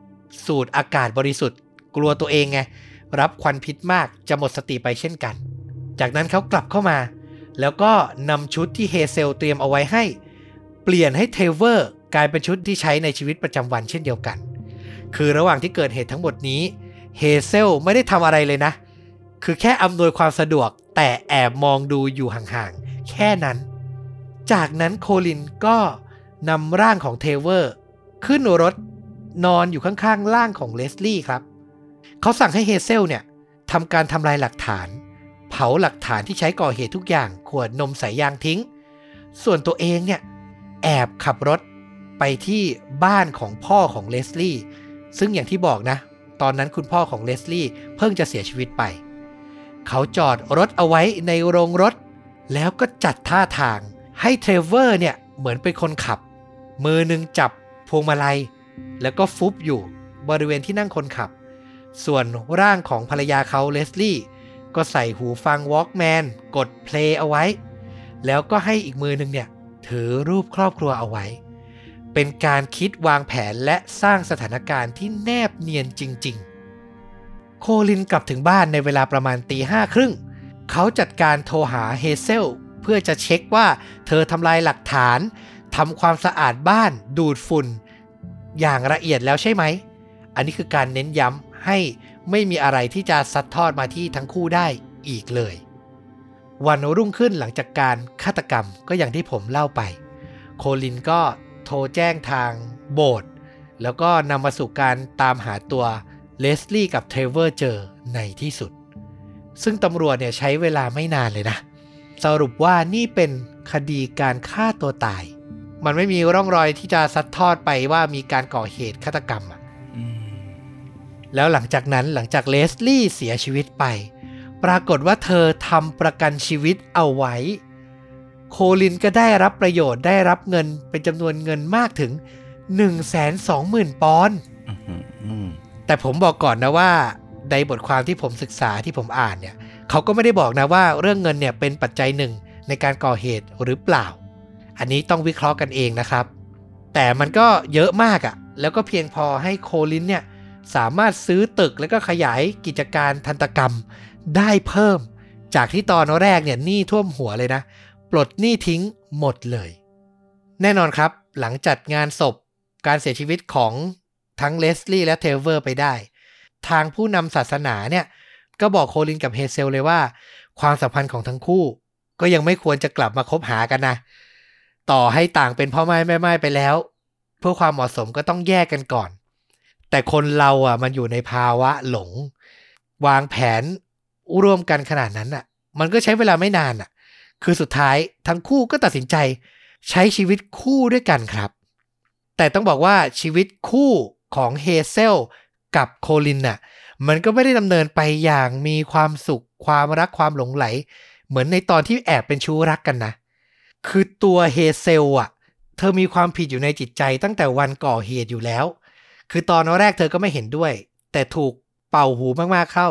สูดอากาศบริสุทธิ์ กลัวตัวเองไง รับควันพิษมากจะหมดสติไปเช่นกัน จากนั้นเขากลับเข้ามา แล้วก็นำชุดที่เฮเซลเตรียมเอาไว้ให้ เปลี่ยนให้เทรเวอร์กลายเป็นชุดที่ใช้ในชีวิตประจำวันเช่นเดียวกัน คือระหว่างที่เกิดเหตุทั้งหมดนี้เฮเซลไม่ได้ทำอะไรเลยนะ คือแค่อำนวยความสะดวกแต่แอบมองดูอยู่ห่างๆ แค่นั้น จากนั้นโคลินก็นำร่างของเทรเวอร์ ขึ้นรถนอนอยู่ข้างๆร่างของเลสลี่ครับ เขาสั่งให้เฮเซลเนี่ยทำการทำลายหลักฐาน เผาหลักฐานที่ใช้ก่อเหตุทุกอย่าง ขวดนมสายยางทิ้ง ส่วนตัวเองเนี่ย แอบขับรถไปที่บ้านของพ่อของเลสลี่ซึ่งอย่างที่บอกนะ ตอนนั้นคุณพ่อของเลสลี่เพิ่งจะเสียชีวิตไป เขาจอดรถเอาไว้ในโรงรถ แล้วก็จัดท่าทางให้เทรเวอร์เนี่ยเหมือนเป็นคนขับ มือหนึ่งจับพวงมาลัย แล้วก็ฟุบอยู่บริเวณที่นั่งคนขับ ส่วนร่างของภรรยาเขาเลสลี่ก็ใส่หูฟังวอล์กแมนกดเพลงเอาไว้ แล้วก็ให้อีกมือหนึ่งเนี่ย ถือรูปครอบครัวเอาไว้ เป็นการคิดวางแผนและสร้างสถานการณ์ที่แนบเนียนจริง ๆ โคลินกลับถึงบ้านในเวลาประมาณตีห้าครึ่ง เขาจัดการโทรหาเฮเซลเพื่อจะเช็คว่าเธอทำลายหลักฐานทำความสะอาดบ้านดูดฝุ่น อย่างละเอียดแล้วใช่ไหม อันนี้คือการเน้นย้ำให้ไม่มีอะไรที่จะซัดทอดมาที่ทั้งคู่ได้อีกเลย วันรุ่งขึ้นหลังจากการฆาตกรรมก็อย่างที่ผมเล่าไป โคลินก็โทรแจ้งทางโบสถ์แล้วก็นำมาสู่การตามหาตัวเลสลี่กับเทรเวอร์เจอในที่สุด ซึ่งตำรวจเนี่ยใช้เวลาไม่นานเลยนะ สรุปว่านี่เป็นคดีการฆ่าตัวตาย มันไม่มีร่องรอยที่จะซัดทอดไปว่ามีการก่อเหตุฆาตกรรมอะอืมแล้วหลังจากนั้นหลังจากเลสลี่เสียชีวิตไป ปรากฏว่าเธอทำประกันชีวิตเอาไว้ โคลินก็ได้รับประโยชน์ได้รับเงินเป็นจำนวนเงินมากถึง 120,000 ปอนด์อืมอืมแต่ผมบอกก่อนนะว่า ในบทความที่ผมศึกษาที่ผมอ่านเนี่ยเขาก็ไม่ได้บอกนะว่าเรื่องเงินเนี่ยเป็นปัจจัยหนึ่งในการก่อเหตุหรือเปล่า อันนี้ต้องวิเคราะห์กันเองนะครับ แต่มันก็เยอะมากอะ่ะ แล้วก็เพียงพอให้โคลินเนี่ยสามารถซื้อตึกแล้วก็ขยายกิจการทันตกรรม ได้เพิ่ม จากที่ตอนแรกเนี่ยหนี้ท่วมหัวเลยนะ ปลดหนี้ทิ้งหมดเลย แน่นอนครับ หลังจัดงานศพการเสียชีวิตของทั้งเลสลี่และเทรเวอร์ไปได้ ทางผู้นำศาสนาเนี่ย ก็บอกโคลินกับเฮเซลเลยว่า ความสัมพันธ์ของทั้งคู่ ก็ยังไม่ควรจะกลับมาคบหากันนะ ต่อให้ต่างเป็นพ่อม่ายแม่ม่ายไปแล้ว เพื่อความเหมาะสมก็ต้องแยกกันก่อน แต่คนเราอะมันอยู่ในภาวะหลง วางแผน ร่วมกันขนาดนั้นอะ มันก็ใช้เวลาไม่นานอะ คือสุดท้ายทั้งคู่ก็ตัดสินใจใช้ชีวิตคู่ด้วยกันครับ แต่ต้องบอกว่าชีวิตคู่ของเฮเซลกับโคลินน่ะ มันก็ไม่ได้ดำเนินไปอย่างมีความสุขความรักความหลงไหล เหมือนในตอนที่แอบเป็นชู้รักกันนะ คือตัวเฮเซลอะ เธอมีความผิดอยู่ในจิตใจตั้งแต่วันก่อเหตุอยู่แล้ว คือตอนแรกเธอก็ไม่เห็นด้วย แต่ถูกเป่าหูมากๆเข้า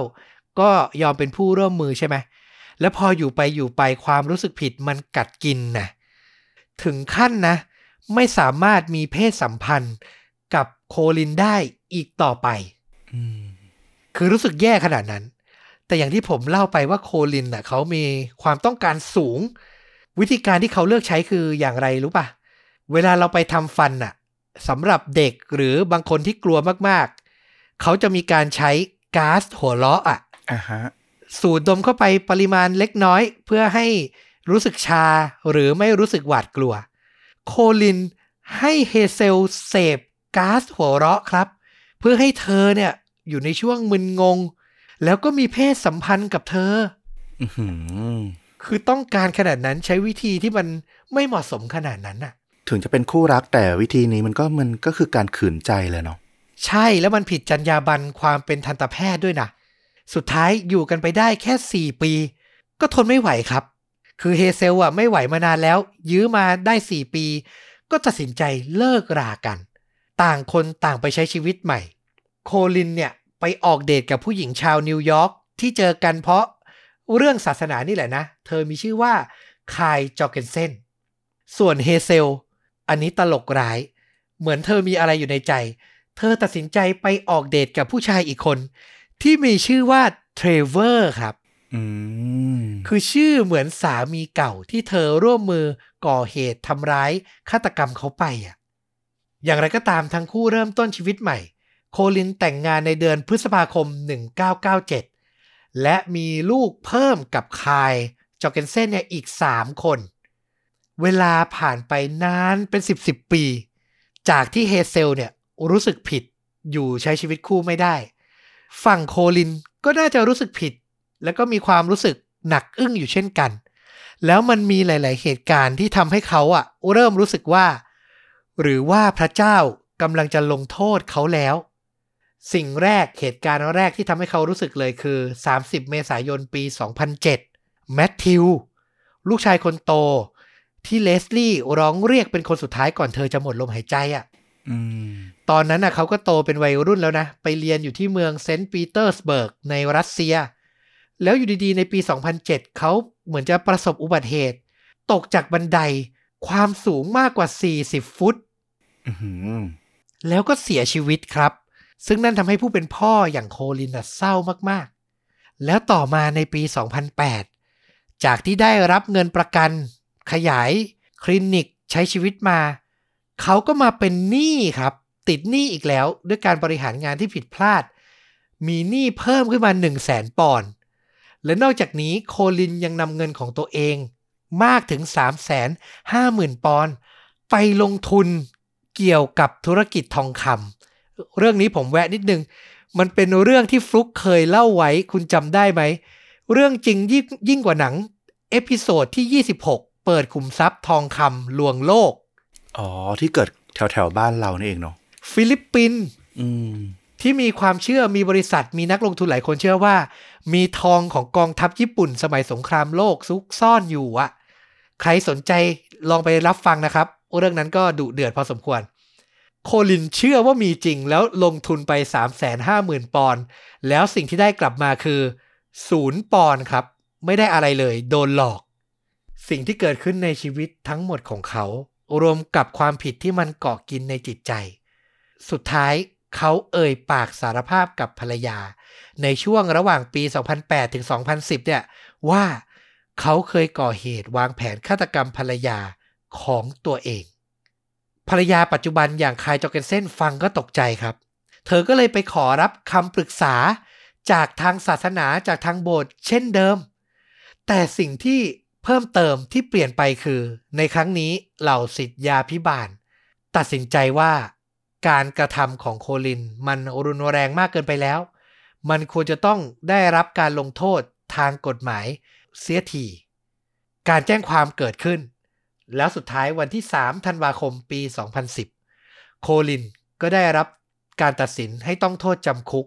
ก็ยอมเป็นผู้ร่วมมือใช่ไหมแล้วพออยู่ไปอยู่ไปความรู้สึกผิดมันกัดกินนะถึงขั้นนะ ไม่สามารถมีเพศสัมพันธ์กับโคลินได้อีกต่อไปอืมคือรู้สึกแย่ขนาดนั้น แต่อย่างที่ผมเล่าไปว่าโคลินน่ะเขามีความต้องการสูง วิธีการที่เขาเลือกใช้คืออย่างไรรู้ปะเวลาเราไปทำฟันน่ะสำหรับเด็กหรือบางคนที่กลัวมากๆ เขาจะมีการใช้ก๊าซหัวเราะอะ อ่าฮะสูดดมเข้าไปปริมาณเล็กน้อย เพื่อให้รู้สึกชาหรือไม่รู้สึกหวาดกลัว โคลินให้เฮเซลเสพก๊าซหัวเราะครับ เพื่อให้เธอเนี่ยอยู่ในช่วงมึนงง แล้วก็มีเพศสัมพันธ์กับเธออือหือคือต้องการขนาดนั้นใช้วิธีที่มันไม่เหมาะสมขนาดนั้นน่ะ ถึงจะเป็นคู่รักแต่วิธีนี้มันก็มันก็คือการขืนใจเลยเนาะใช่แล้วมันผิดจรรยาบรรณความเป็นทันตแพทย์ด้วยนะ สุดท้ายอยู่กันไปได้แค่ 4 ปี ก็ทนไม่ไหวครับ คือเฮเซลอะไม่ไหวมานานแล้ว ยื้อมาได้ 4 ปี ก็ตัดสินใจเลิกรากัน ต่างคนต่างไปใช้ชีวิตใหม่ โคลินเนี่ยไปออกเดทกับผู้หญิงชาวนิวยอร์กที่เจอกันเพราะเรื่องศาสนานี่แหละนะ เธอมีชื่อว่าคายจอเกนเซนส่วนเฮเซล อันนี้ตลกร้าย เหมือนเธอมีอะไรอยู่ในใจ เธอตัดสินใจไปออกเดทกับผู้ชายอีกคน ที่มีชื่อว่าเทรเวอร์ครับอืมคือชื่อเหมือนสามีเก่าที่เธอร่วมมือก่อเหตุทำร้ายฆาตกรรมเขาไปอะ อย่างไรก็ตามทั้งคู่เริ่มต้นชีวิตใหม่ โคลินแต่งงานในเดือนพฤษภาคม 1997 และมีลูกเพิ่มกับคายจอร์เกนเซนเนี่ยอีก 3 คน เวลาผ่านไปนานเป็น10 10ปี จากที่เฮเซลเนี่ยรู้สึกผิดอยู่ใช้ชีวิตคู่ไม่ได้ ฝั่งโคลินก็น่าจะรู้สึกผิด แล้วก็มีความรู้สึกหนักอึ้งอยู่เช่นกัน แล้วมันมีหลาย ๆ เหตุการณ์ที่ทำให้เขาอะเริ่มรู้สึกว่า หรือว่าพระเจ้ากำลังจะลงโทษเขาแล้ว สิ่งแรกเหตุการณ์แรกที่ทำให้เขารู้สึกเลยคือ 30 เมษายนปี 2007 แมทธิว ลูกชายคนโต ที่เลสลี่ร้องเรียกเป็นคนสุดท้ายก่อนเธอจะหมดลมหายใจอะอืม ตอนนั้นน่ะเขาก็โตเป็นวัยรุ่นแล้วนะ ไปเรียนอยู่ที่เมืองเซนต์ปีเตอร์สเบิร์กในรัสเซีย แล้วอยู่ดีๆ ในปี 2007 เขาเหมือนจะประสบอุบัติเหตุ ตกจากบันไดความสูงมากกว่า 40 ฟุตอื้อหือแล้วก็เสียชีวิตครับ ซึ่งนั่นทำให้ผู้เป็นพ่ออย่างโคลินน่ะเศร้ามากๆ แล้วต่อมาในปี 2008 จากที่ได้รับเงินประกัน ขยาย คลินิกใช้ชีวิตมา เขาก็มาเป็นหนี้ครับ ติดหนี้อีกแล้วด้วยการบริหารงานที่ผิดพลาด มีหนี้เพิ่มขึ้นมา 1 0 0 0 0แสนปอนด์และนอกจากนี้โคลินยังนำเงินของตัวเองมากถึง 3 5 0 0 0 0 ปอนด์ไปลงทุนเกี่ยวกับธุรกิจทองคำเรื่องนี้ผมแวะนิดนึง มันเป็นเรื่องที่ฟลุกเคยเล่าไว้คุณจำได้ไหม เรื่องจริงยิ่งยิ่งกว่าหนัง episode ที่ 26 เปิดขุมทรัพย์ทองคำลวงโลก อ๋อ ที่เกิดแถวแถวบ้านเรานี่เองเนาะ ฟิลิปปินส์อืมที่มีความเชื่อมีบริษัทมีนักลงทุนหลายคนเชื่อว่า มีทองของกองทัพญี่ปุ่น สมัยสงครามโลกซุกซ่อนอยู่อะใครสนใจลองไปรับฟังนะครับ เรื่องนั้นก็ดุเดือดพอสมควร โคลินเชื่อว่ามีจริงแล้วลงทุนไป 3 5 0 0 0 0 ปอนด์แล้วสิ่งที่ได้กลับมาคือศูนย์ปอนด์ครับ ไม่ได้อะไรเลย โดนหลอก สิ่งที่เกิดขึ้นในชีวิตทั้งหมดของเขา รวมกับความผิดที่มันเกาะกินในจิตใจ สุดท้ายเขาเอ่ยปากสารภาพกับภรรยา ในช่วงระหว่างปี 2008 ถึง 2010 เนี่ยว่าเขาเคยก่อเหตุวางแผนฆาตกรรมภรรยาของตัวเอง ภรรยาปัจจุบันอย่างคายจอเกนเซนฟังก็ตกใจครับ เธอก็เลยไปขอรับคำปรึกษาจากทางศาสนาจากทางโบสถ์เช่นเดิม แต่สิ่งที่เพิ่มเติมที่เปลี่ยนไปคือ ในครั้งนี้เหล่าสิทธยาพิบาล ตัดสินใจว่า การกระทำของโคลิน มันรุนแรงมากเกินไปแล้ว มันควรจะต้องได้รับการลงโทษทางกฎหมายเสียที การแจ้งความเกิดขึ้น แล้วสุดท้ายวันที่ 3 ธันวาคมปี 2010 โคลินก็ได้รับการตัดสินให้ต้องโทษจำคุก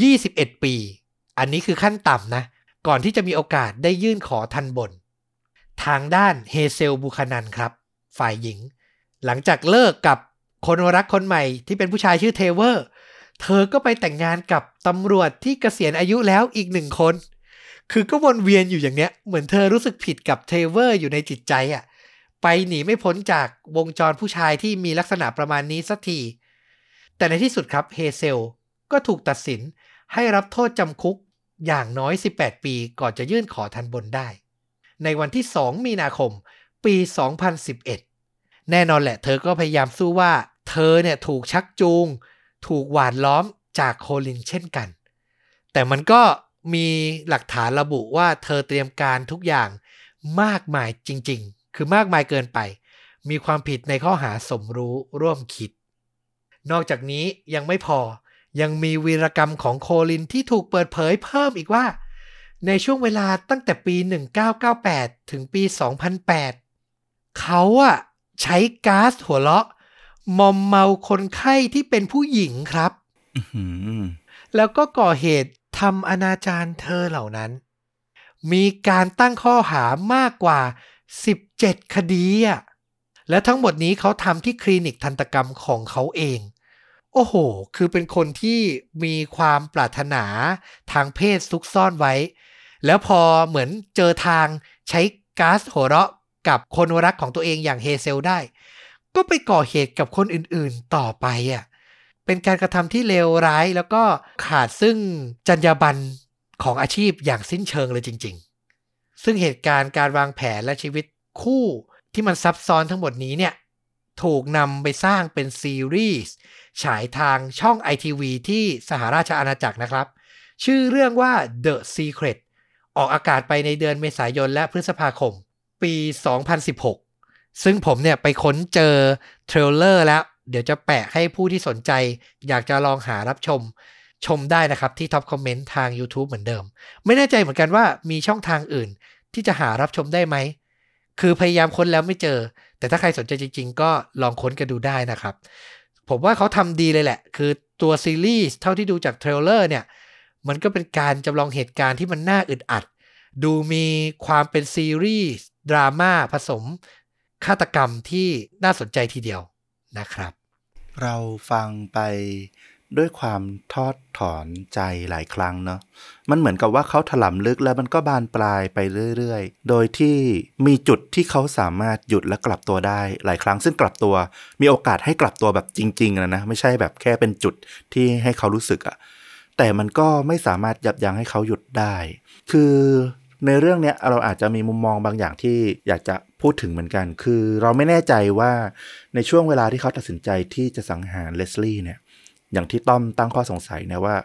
21 ปี อันนี้คือขั้นต่ำนะ ก่อนที่จะมีโอกาสได้ยื่นขอทัณฑ์บน ทางด้านเฮเซลบูคานันครับ ฝ่ายหญิง หลังจากเลิกกับ คนรักคนใหม่ที่เป็นผู้ชายชื่อเทรเวอร์ เธอก็ไปแต่งงานกับตำรวจที่เกษียณอายุแล้วอีกหนึ่งคน คือก็วนเวียนอยู่อย่างเนี้ย เหมือนเธอรู้สึกผิดกับเทรเวอร์อยู่ในจิตใจอะ่ะ ไปหนีไม่พ้นจากวงจรผู้ชายที่มีลักษณะประมาณนี้สักที แต่ในที่สุดครับเฮเซลก็ถูกตัดสินให้รับโทษจำคุกอย่างน้อย 18 ปีก่อนจะยื่นขอทันบนได้ ในวันที่ 2 มีนาคม ปี 2011 แน่นอนแหละ เธอก็พยายามสู้ว่า เธอเนี่ยถูกชักจูง ถูกหวานล้อมจากโคลินเช่นกัน แต่มันก็มีหลักฐานระบุว่าเธอเตรียมการทุกอย่างมากมายจริง ๆ คือมากมายเกินไป มีความผิดในข้อหาสมรู้ร่วมคิด นอกจากนี้ยังไม่พอ ยังมีวีรกรรมของโคลินที่ถูกเปิดเผยเพิ่มอีกว่า ในช่วงเวลาตั้งแต่ปี 1998 ถึงปี 2008 เขาอะใช้ก๊าซหัวเราะ มอมเมาคนไข้ที่เป็นผู้หญิงครับอื้อหือแล้วก็ก่อเหตุทำอนาจารเธอเหล่านั้น มีการตั้งข้อหามากกว่า 17 คดีอะและทั้งหมดนี้เขาทำที่คลินิกทันตกรรมของเขาเอง โอ้โห คือเป็นคนที่มีความปรารถนาทางเพศซุกซ่อนไว้ แล้วพอเหมือนเจอทางใช้ก๊าซหัวเราะกับคนรักของตัวเองอย่างเฮเซลได้ ก็ไปก่อเหตุกับคนอื่นๆต่อไปอะเป็นการกระทำที่เลวร้ายแล้วก็ขาดซึ่งจรรยาบรรณของอาชีพอย่างสิ้นเชิงเลยจริง ๆ ซึ่งเหตุการณ์การวางแผนและชีวิตคู่ที่มันซับซ้อนทั้งหมดนี้เนี่ยถูกนำไปสร้างเป็นซีรีส์ฉายทางช่อง ITV ที่สหราชอาณาจักรนะครับ ชื่อเรื่องว่า The Secret ออกอากาศไปในเดือนเมษายนและพฤษภาคม ปี 2016 ซึ่งผมเนี่ยไปค้นเจอtrailer แล้ว เดี๋ยวจะแปะให้ผู้ที่สนใจ อยากจะลองหารับชมชมได้นะครับที่ top comment ทาง YouTube เหมือนเดิม ไม่แน่ใจเหมือนกันว่ามีช่องทางอื่น ที่จะหารับชมได้ไหม คือพยายามค้นแล้วไม่เจอ แต่ถ้าใครสนใจจริง ๆ ก็ลองค้นกันดูได้นะครับ ผมว่าเขาทำดีเลยแหละ คือตัวซีรีส์เท่าที่ดูจาก trailer เนี่ย มันก็เป็นการจำลองเหตุการณ์ที่มันน่าอึดอัด ดูมีความเป็นซีรีส์ดราม่าผสม ฆาตกรรมที่น่าสนใจทีเดียวนะครับ เราฟังไปด้วยความทอดถอนใจหลายครั้งเนาะ มันเหมือนกับว่าเขาถลำลึกแล้วมันก็บานปลายไปเรื่อยๆ โดยที่มีจุดที่เขาสามารถหยุดและกลับตัวได้หลายครั้ง ซึ่งกลับตัวมีโอกาสให้กลับตัวแบบจริงๆนะนะ ไม่ใช่แบบแค่เป็นจุดที่ให้เขารู้สึกอะแต่มันก็ไม่สามารถยับยั้งให้เขาหยุดได้ คือในเรื่องเนี้ยเราอาจจะมีมุมมองบางอย่างที่อยากจะ พูดถึงเหมือนกัน คือเราไม่แน่ใจว่าในช่วงเวลาที่เขาตัดสินใจที่จะสังหารเลสลี่เนี่ย อย่างที่ต้อมตั้งข้อสงสัยนะว่า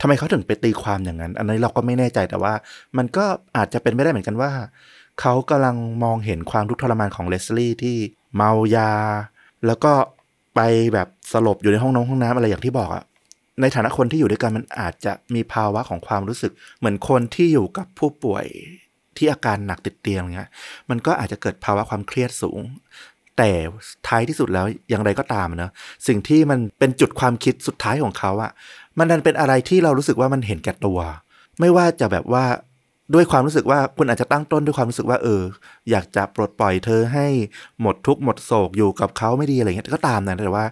ทำไมเขาถึงไปตีความอย่างนั้น อันนี้เราก็ไม่แน่ใจแต่ว่า มันก็อาจจะเป็นไม่ได้เหมือนกันว่า เขากำลังมองเห็นความทุกข์ทรมานของเลสลี่ที่เมายา แล้วก็ไปแบบสลบอยู่ในห้องน้ำห้องน้ำอะไรอย่างที่บอกอะในฐานะคนที่อยู่ด้วยกันมันอาจจะมีภาวะของความรู้สึก เหมือนคนที่อยู่กับผู้ป่วย ที่อาการหนักติดเตียงเงี้ย มันก็อาจจะเกิดภาวะความเครียดสูง แต่ท้ายที่สุดแล้วอย่างไรก็ตามเนะสิ่งที่มันเป็นจุดความคิดสุดท้ายของเขาอะมันดันเป็นอะไรที่เรารู้สึกว่ามันเห็นแก่ตัว ไม่ว่าจะแบบว่าด้วยความรู้สึกว่าคุณอาจจะตั้งต้นด้วยความรู้สึกว่าเออ อยากจะปลดปล่อยเธอให้หมดทุกข์หมดโศกอยู่กับเขาไม่ดีอะไรเงี้ยก็ตามนะแต่ว่า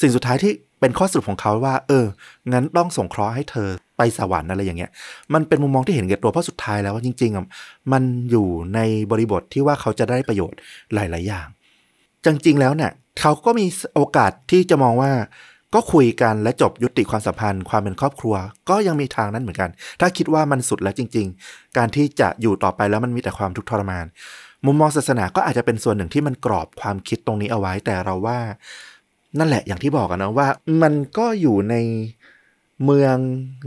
สิ่งสุดท้ายที่ เป็นข้อสรุปของเขาว่า เออ งั้นต้องส่งเคราะห์ให้เธอไปสวรรค์อะไรอย่างเงี้ย มันเป็นมุมมองที่เห็นแก่ตัวเพราะสุดท้ายแล้วว่าจริงๆอะมันอยู่ในบริบทที่ว่าเขาจะได้ประโยชน์หลาย ๆ อย่าง จริงๆแล้วเนี่ยเขาก็มีโอกาสที่จะมองว่าก็คุยกันและจบยุติความสัมพันธ์ ความเป็นครอบครัว ก็ยังมีทางนั้นเหมือนกัน ถ้าคิดว่ามันสุดแล้วจริง ๆ การที่จะอยู่ต่อไปแล้วมันมีแต่ความทุกข์ทรมาน มุมมองศาสนาก็อาจจะเป็นส่วนหนึ่งที่มันกรอบความคิดตรงนี้เอาไว้แต่เราว่า นั่นแหละอย่างที่บอกกันนะว่า มันก็อยู่ในเมือง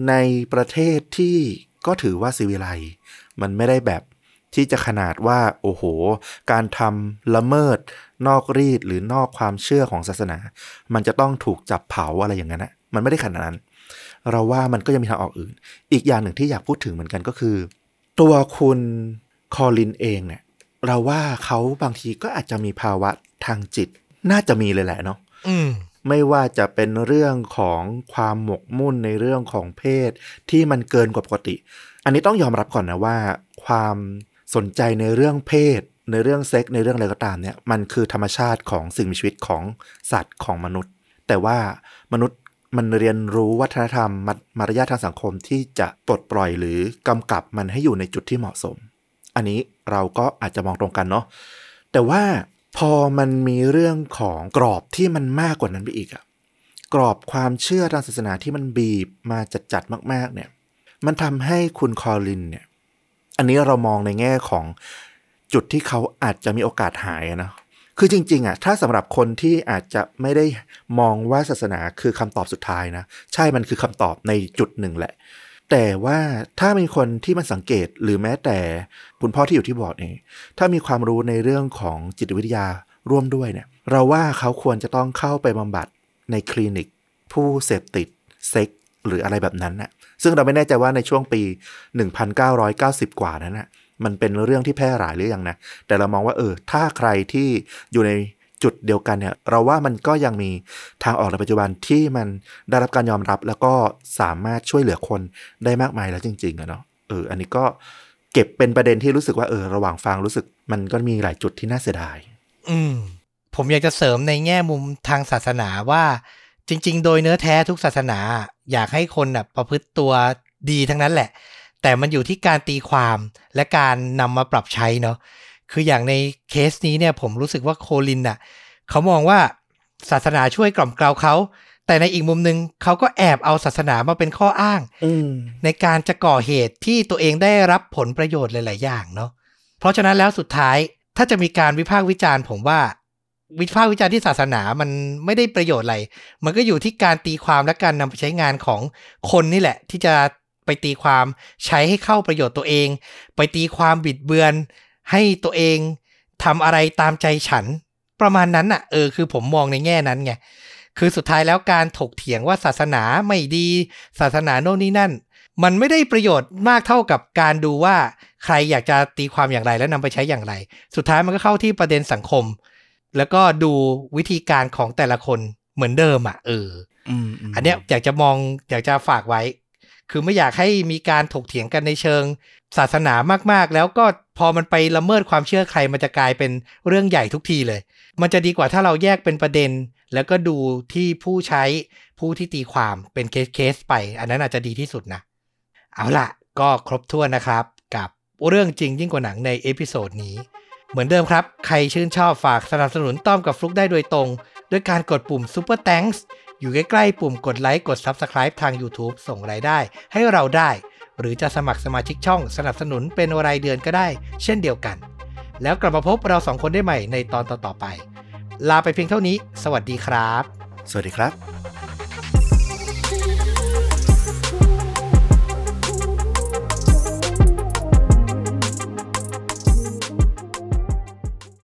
ในประเทศที่ก็ถือว่าสิวิไลมันไม่ได้แบบที่จะขนาดว่า โอ้โห การทำละเมิด นอกรีดหรือนอกความเชื่อของศาสนา มันจะต้องถูกจับเผาอะไรอย่างนั้นนะมันไม่ได้ขนาดนั้น เราว่ามันก็ยังมีทางออกอื่น อีกอย่างหนึ่งที่อยากพูดถึงเหมือนกันก็คือ ตัวคุณคอลินเองเนี่ยเราว่าเขาบางทีก็อาจจะมีภาวะทางจิต น่าจะมีเลยแหละเนาะ อืมไม่ว่าจะเป็นเรื่องของความหมกมุ่นในเรื่องของเพศที่มันเกินกว่าปกติ อันนี้ต้องยอมรับก่อนนะว่า ความสนใจในเรื่องเพศ ในเรื่องเซ็กในเรื่องอะไรก็ตามเนี่ยมันคือธรรมชาติของสิ่งมีชีวิตของสัตว์ของมนุษย์ แต่ว่ามนุษย์มันเรียนรู้วัฒนธรรมมารยาททางสังคมที่จะปลดปล่อยหรือกำกับมันให้อยู่ในจุดที่เหมาะสม อันนี้เราก็อาจจะมองตรงกันเนาะแต่ว่า พอมันมีเรื่องของกรอบที่มันมากกว่านั้นไปอีกอะกรอบความเชื่อทางศาสนาที่มันบีบมาจัดๆมาก ๆ เนี่ย มันทำให้คุณคอลินเนี่ย อันนี้เรามองในแง่ของจุดที่เขาอาจจะมีโอกาสหายนะคือจริง ๆอะถ้าสำหรับคนที่อาจจะไม่ได้มองว่าศาสนาคือคำตอบสุดท้ายนะ ใช่มันคือคำตอบในจุดหนึ่งแหละ แต่ว่าถ้ามีคนที่มันสังเกตหรือแม้แต่คุณพ่อที่อยู่ที่บอร์ดเองถ้ามีความรู้ในเรื่องของจิตวิทยาร่วมด้วยเนี่ย เราว่าเขาควรจะต้องเข้าไปบำบัดในคลินิก ผู้เสพติดเซ็กหรืออะไรแบบนั้นน่ะ ซึ่งเราไม่แน่ใจว่าในช่วงปี 1990 กว่านั้นน่ะ มันเป็นเรื่องที่แพร่หลายหรือยังนะ แต่เรามองว่าเออ ถ้าใครที่อยู่ใน จุดเดียวกันเนี่ยเราว่ามันก็ยังมีทางออกในปัจจุบันที่มันได้รับการยอมรับแล้วก็สามารถช่วยเหลือคนได้มากมายแล้วจริงๆอะเนาะเอออันนี้ก็เก็บเป็นประเด็นที่รู้สึกว่าเออระหว่างฟังรู้สึกมันก็มีหลายจุดที่น่าเสียดาย อืม ผมอยากจะเสริมในแง่มุมทางศาสนาว่า จริง ๆ โดยเนื้อแท้ทุกศาสนา อยากให้คนน่ะประพฤติตัวดีทั้งนั้นแหละ แต่มันอยู่ที่การตีความและการนำมาปรับใช้เนาะ คืออย่างในเคสนี้เนี่ยผมรู้สึกว่าโคลินน่ะเขามองว่าศาสนาช่วยกล่อมเกลาเขาแต่ในอีกมุมหนึ่งเขาก็แอบเอาศาสนามาเป็นข้ออ้างอืมในการจะก่อเหตุที่ตัวเองได้รับผลประโยชน์หลาย ๆ อย่างเนาะเพราะฉะนั้นแล้วสุดท้ายถ้าจะมีการวิพากษ์วิจารณ์ผมว่า วิพากษ์วิจารณ์ที่ศาสนามันไม่ได้ประโยชน์อะไร มันก็อยู่ที่การตีความและการนำไปใช้งานของคนนี่แหละ ที่จะไปตีความใช้ให้เข้าประโยชน์ตัวเอง ไปตีความบิดเบือน ให้ตัวเองทำอะไรตามใจฉัน ประมาณนั้นอะเออคือผมมองในแง่นั้นไงคือสุดท้ายแล้วการถกเถียงว่าศาสนาไม่ดี ศาสนาโน่นนี่นั่น มันไม่ได้ประโยชน์มากเท่ากับการดูว่าใครอยากจะตีความอย่างไรและนำไปใช้อย่างไร สุดท้ายมันก็เข้าที่ประเด็นสังคม แล้วก็ดูวิธีการของแต่ละคนเหมือนเดิมอะเอออืมมอันเนี้ยอยากจะมองอยากจะฝากไว้ คือไม่อยากให้มีการถกเถียงกันในเชิง ศาสนามากๆ แล้วก็ พอมันไปละเมิดความเชื่อใครมันจะกลายเป็นเรื่องใหญ่ทุกทีเลย มันจะดีกว่าถ้าเราแยกเป็นประเด็น แล้วก็ดูที่ผู้ใช้ผู้ที่ตีความเป็นเคสเคสไป อันนั้นอาจจะดีที่สุดนะ เอาล่ะ ก็ครบถ้วนนะครับ กับเรื่องจริงยิ่งกว่าหนังใน episode นี้เหมือนเดิมครับ ใครชื่นชอบฝากสนับสนุนต้อมกับฟลุกได้โดยตรง ด้วยการกดปุ่ม Super Thanks อยู่ใกล้ๆปุ่มกดไลค์กด Subscribe ทาง YouTube ส่งรายได้ ให้เราได้ หรือจะสมัครสมาชิกช่องสนับสนุนเป็นรายเดือนก็ได้ เช่นเดียวกัน แล้วกลับมาพบเราสองคนได้ใหม่ในตอนต่อๆไป ลาไปเพียงเท่านี้ สวัสดีครับ สวัสดีครับ